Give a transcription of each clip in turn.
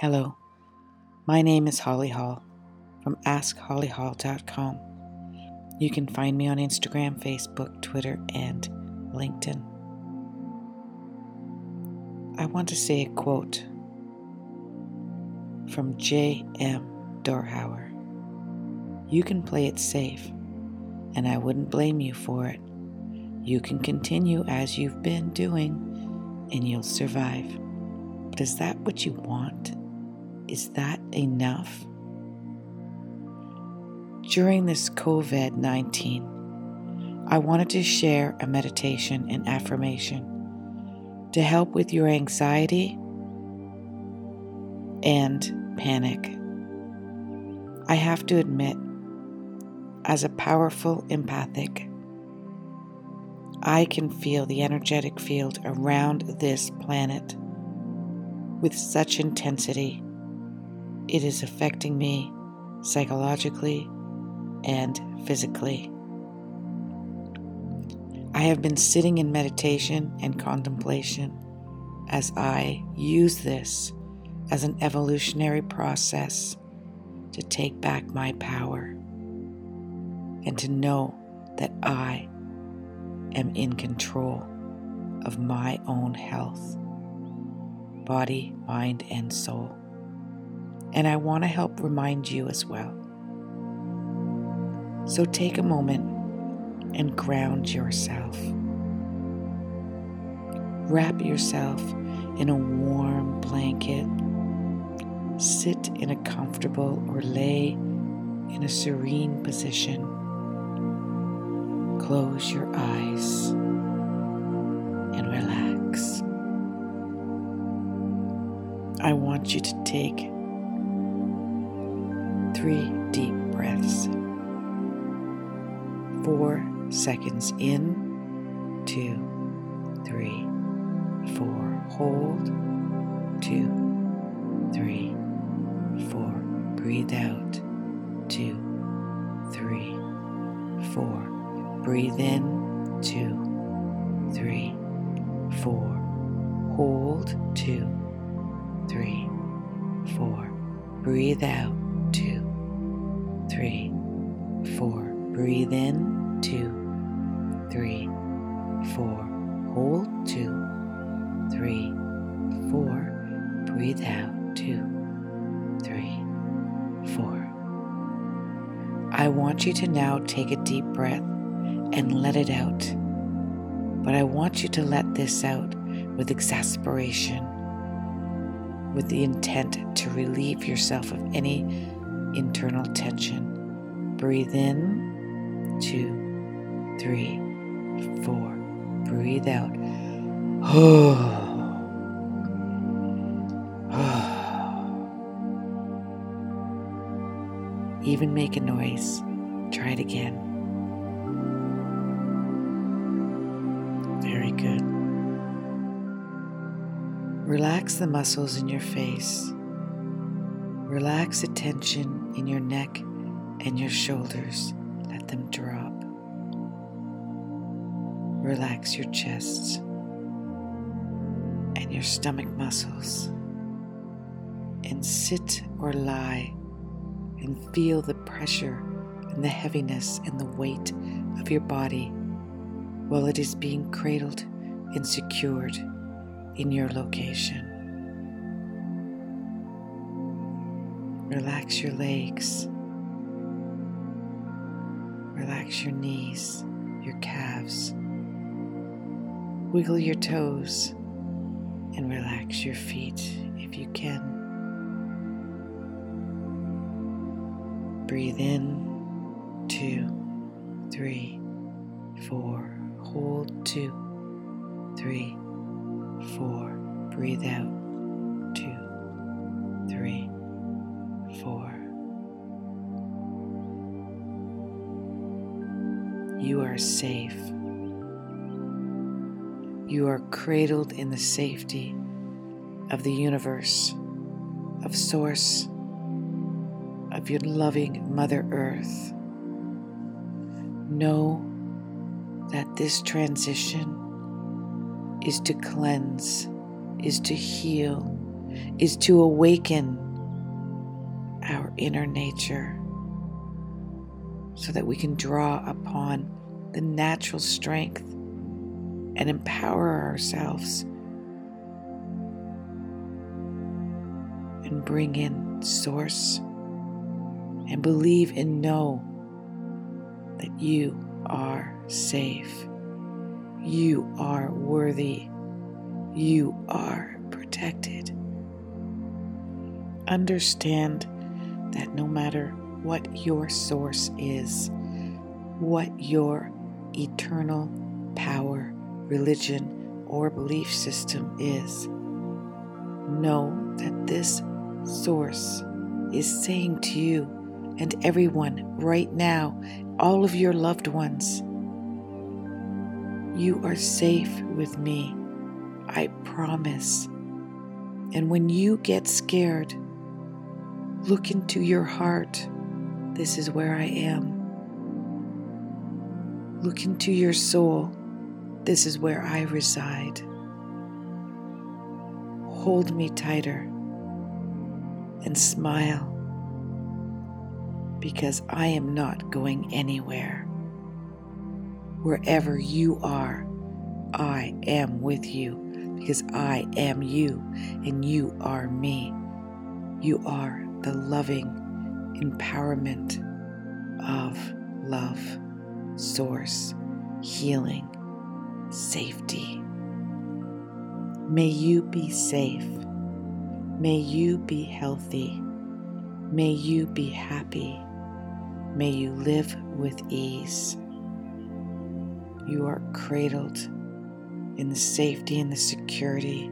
Hello, my name is Holly Hall from AskHollyHall.com. You can find me on Instagram, Facebook, Twitter, and LinkedIn. I want to say a quote from J.M. Dorhauer. You can play it safe, and I wouldn't blame you for it. You can continue as you've been doing, and you'll survive. But is that what you want? Is that enough? During this COVID 19, I wanted to share a meditation and affirmation to help with your anxiety and panic. I have to admit, as a powerful empathic, I can feel the energetic field around this planet with such intensity. It is affecting me psychologically and physically. I have been sitting in meditation and contemplation as I use this as an evolutionary process to take back my power and to know that I am in control of my own health, body, mind, and soul. And I want to help remind you as well. So take a moment and ground yourself. Wrap yourself in a warm blanket Sit in a comfortable or lay in a serene position. Close your eyes and relax. I want you to take three deep breaths. Four seconds in, two, three, four. Hold, two, three four. Breathe out. Two, three, four. Breathe in. Two, three, four. Hold. Two, three, four. Breathe out. Breathe in. Two, three, four. Hold. Two, three, four. Breathe out. Two three, four. I want you to now take a deep breath and let it out. But I want you to let this out with exasperation, with the intent to relieve yourself of any internal tension. Breathe in, two, three, four. Breathe out. Even make a noise. Try it again. Very good. Relax the muscles in your face. Relax the tension in your neck and your shoulders. Let them drop. Relax your chest and your stomach muscles. And sit or lie and feel the pressure and the heaviness and the weight of your body while it is being cradled and secured in your location. Relax your legs. Relax your knees, your calves. Wiggle your toes and relax your feet if you can. Breathe in, two, three, four. Hold, two, three, four. Breathe out, two, three, four. You are safe. You are cradled in the safety of the universe, of Source of your loving Mother Earth. Know that this transition is to cleanse, is to heal, is to awaken our inner nature so that we can draw upon the natural strength and empower ourselves and bring in Source and believe and know that you are safe. You are worthy. You are protected. Understand that no matter what your source is, what your eternal power, religion, or belief system is, know that this source is saying to you and everyone right now, all of your loved ones, you are safe with me. I promise. And when you get scared, look into your heart. This is where I am. Look into your soul. This is where I reside. Hold me tighter and smile because I am not going anywhere. Wherever you are, I am with you because I am you and you are me. You are the loving empowerment of love, source, healing, safety. May you be safe. May you be healthy. May you be happy. May you live with ease. You are cradled in the safety and the security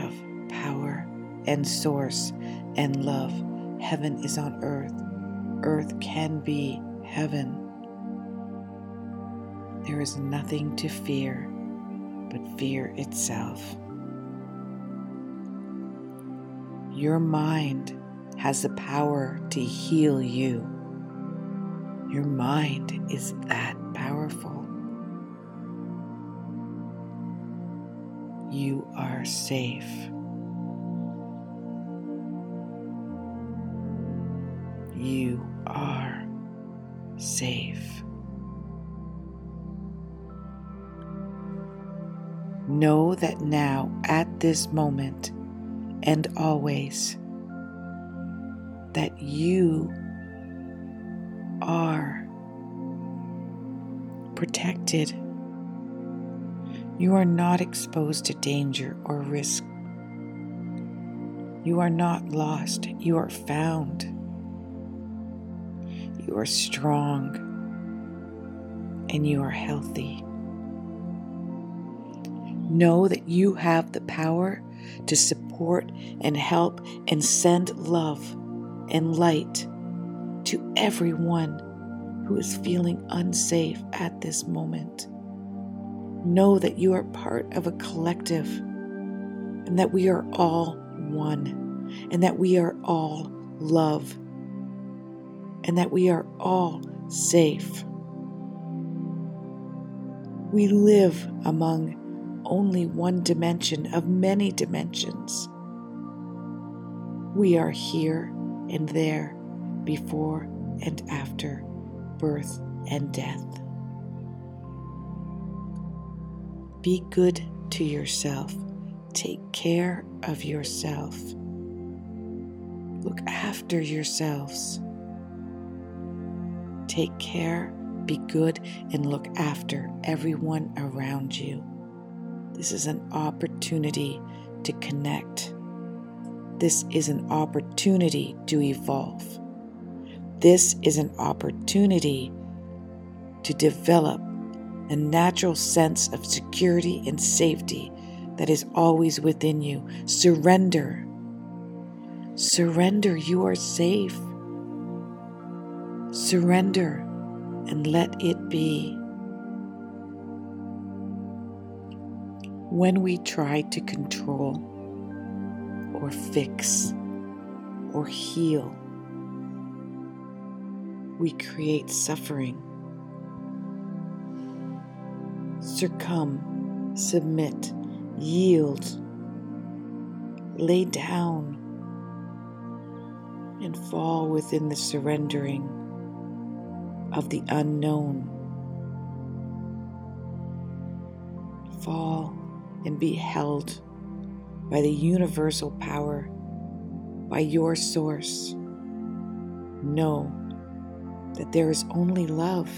of power and source and love. Heaven is on earth. Earth can be heaven. There is nothing to fear but fear itself. Your mind has the power to heal you. Your mind is that powerful. You are safe. You are safe. Know that now, at this moment, and always that you are protected. You are not exposed to danger or risk. You are not lost. You are found. You are strong and you are healthy. Know that you have the power to support and help and send love and light to everyone who is feeling unsafe at this moment. Know that you are part of a collective and that we are all one and that we are all love and that we are all safe. We live among only one dimension of many dimensions. We are here and there, before and after birth and death. Be good to yourself. Take care of yourself. Look after yourselves. Take care, be good, and look after everyone around you. This is an opportunity to connect. This is an opportunity to evolve. This is an opportunity to develop a natural sense of security and safety that is always within you. Surrender. Surrender. You are safe. Surrender and let it be. when we try to control or fix or heal, we create suffering. Succumb, submit, yield, lay down and fall within the surrendering of the unknown. Fall and be held by the universal power, by your source. Know that there is only love.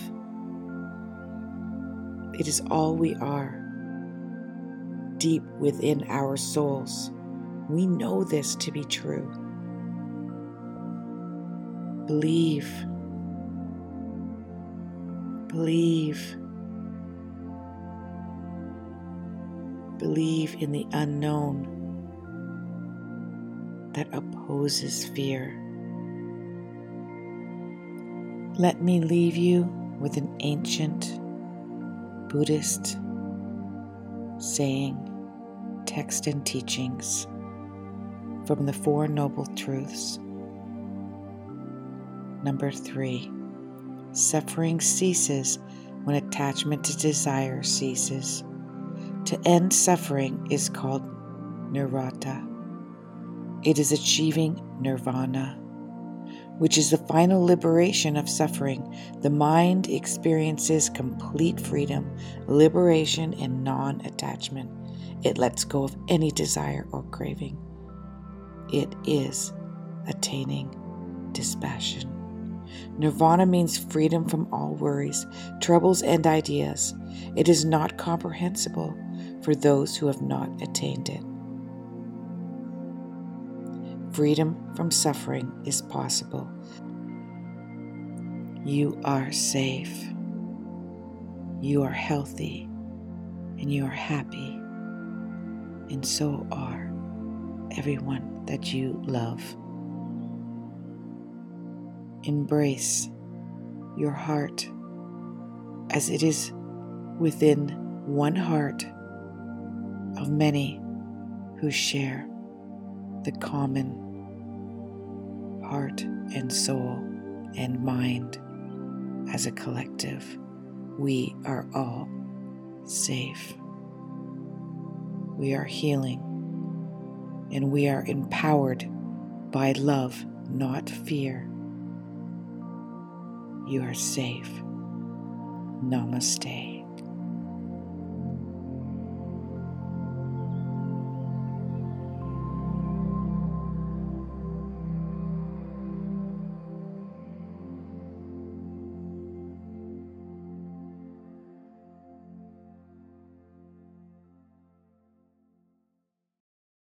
It is all we are. Deep within our souls, we know this to be true. Believe. Believe. Believe in the unknown that opposes fear. Let me leave you with an ancient Buddhist saying, text, and teachings from the Four Noble Truths. Number three, suffering ceases when attachment to desire ceases. To end suffering is called nirvana. It is achieving nirvana, which is the final liberation of suffering. The mind experiences complete freedom, liberation, and non attachment. It lets go of any desire or craving. It is attaining dispassion. Nirvana means freedom from all worries, troubles, and ideas. It is not comprehensible for those who have not attained it. Freedom from suffering is possible. You are safe. You are healthy. And you are happy. And so are everyone that you love. Embrace your heart as it is within one heart of many who share the common heart and soul and mind as a collective. We are all safe. We are healing and we are empowered by love, not fear. You are safe. Namaste.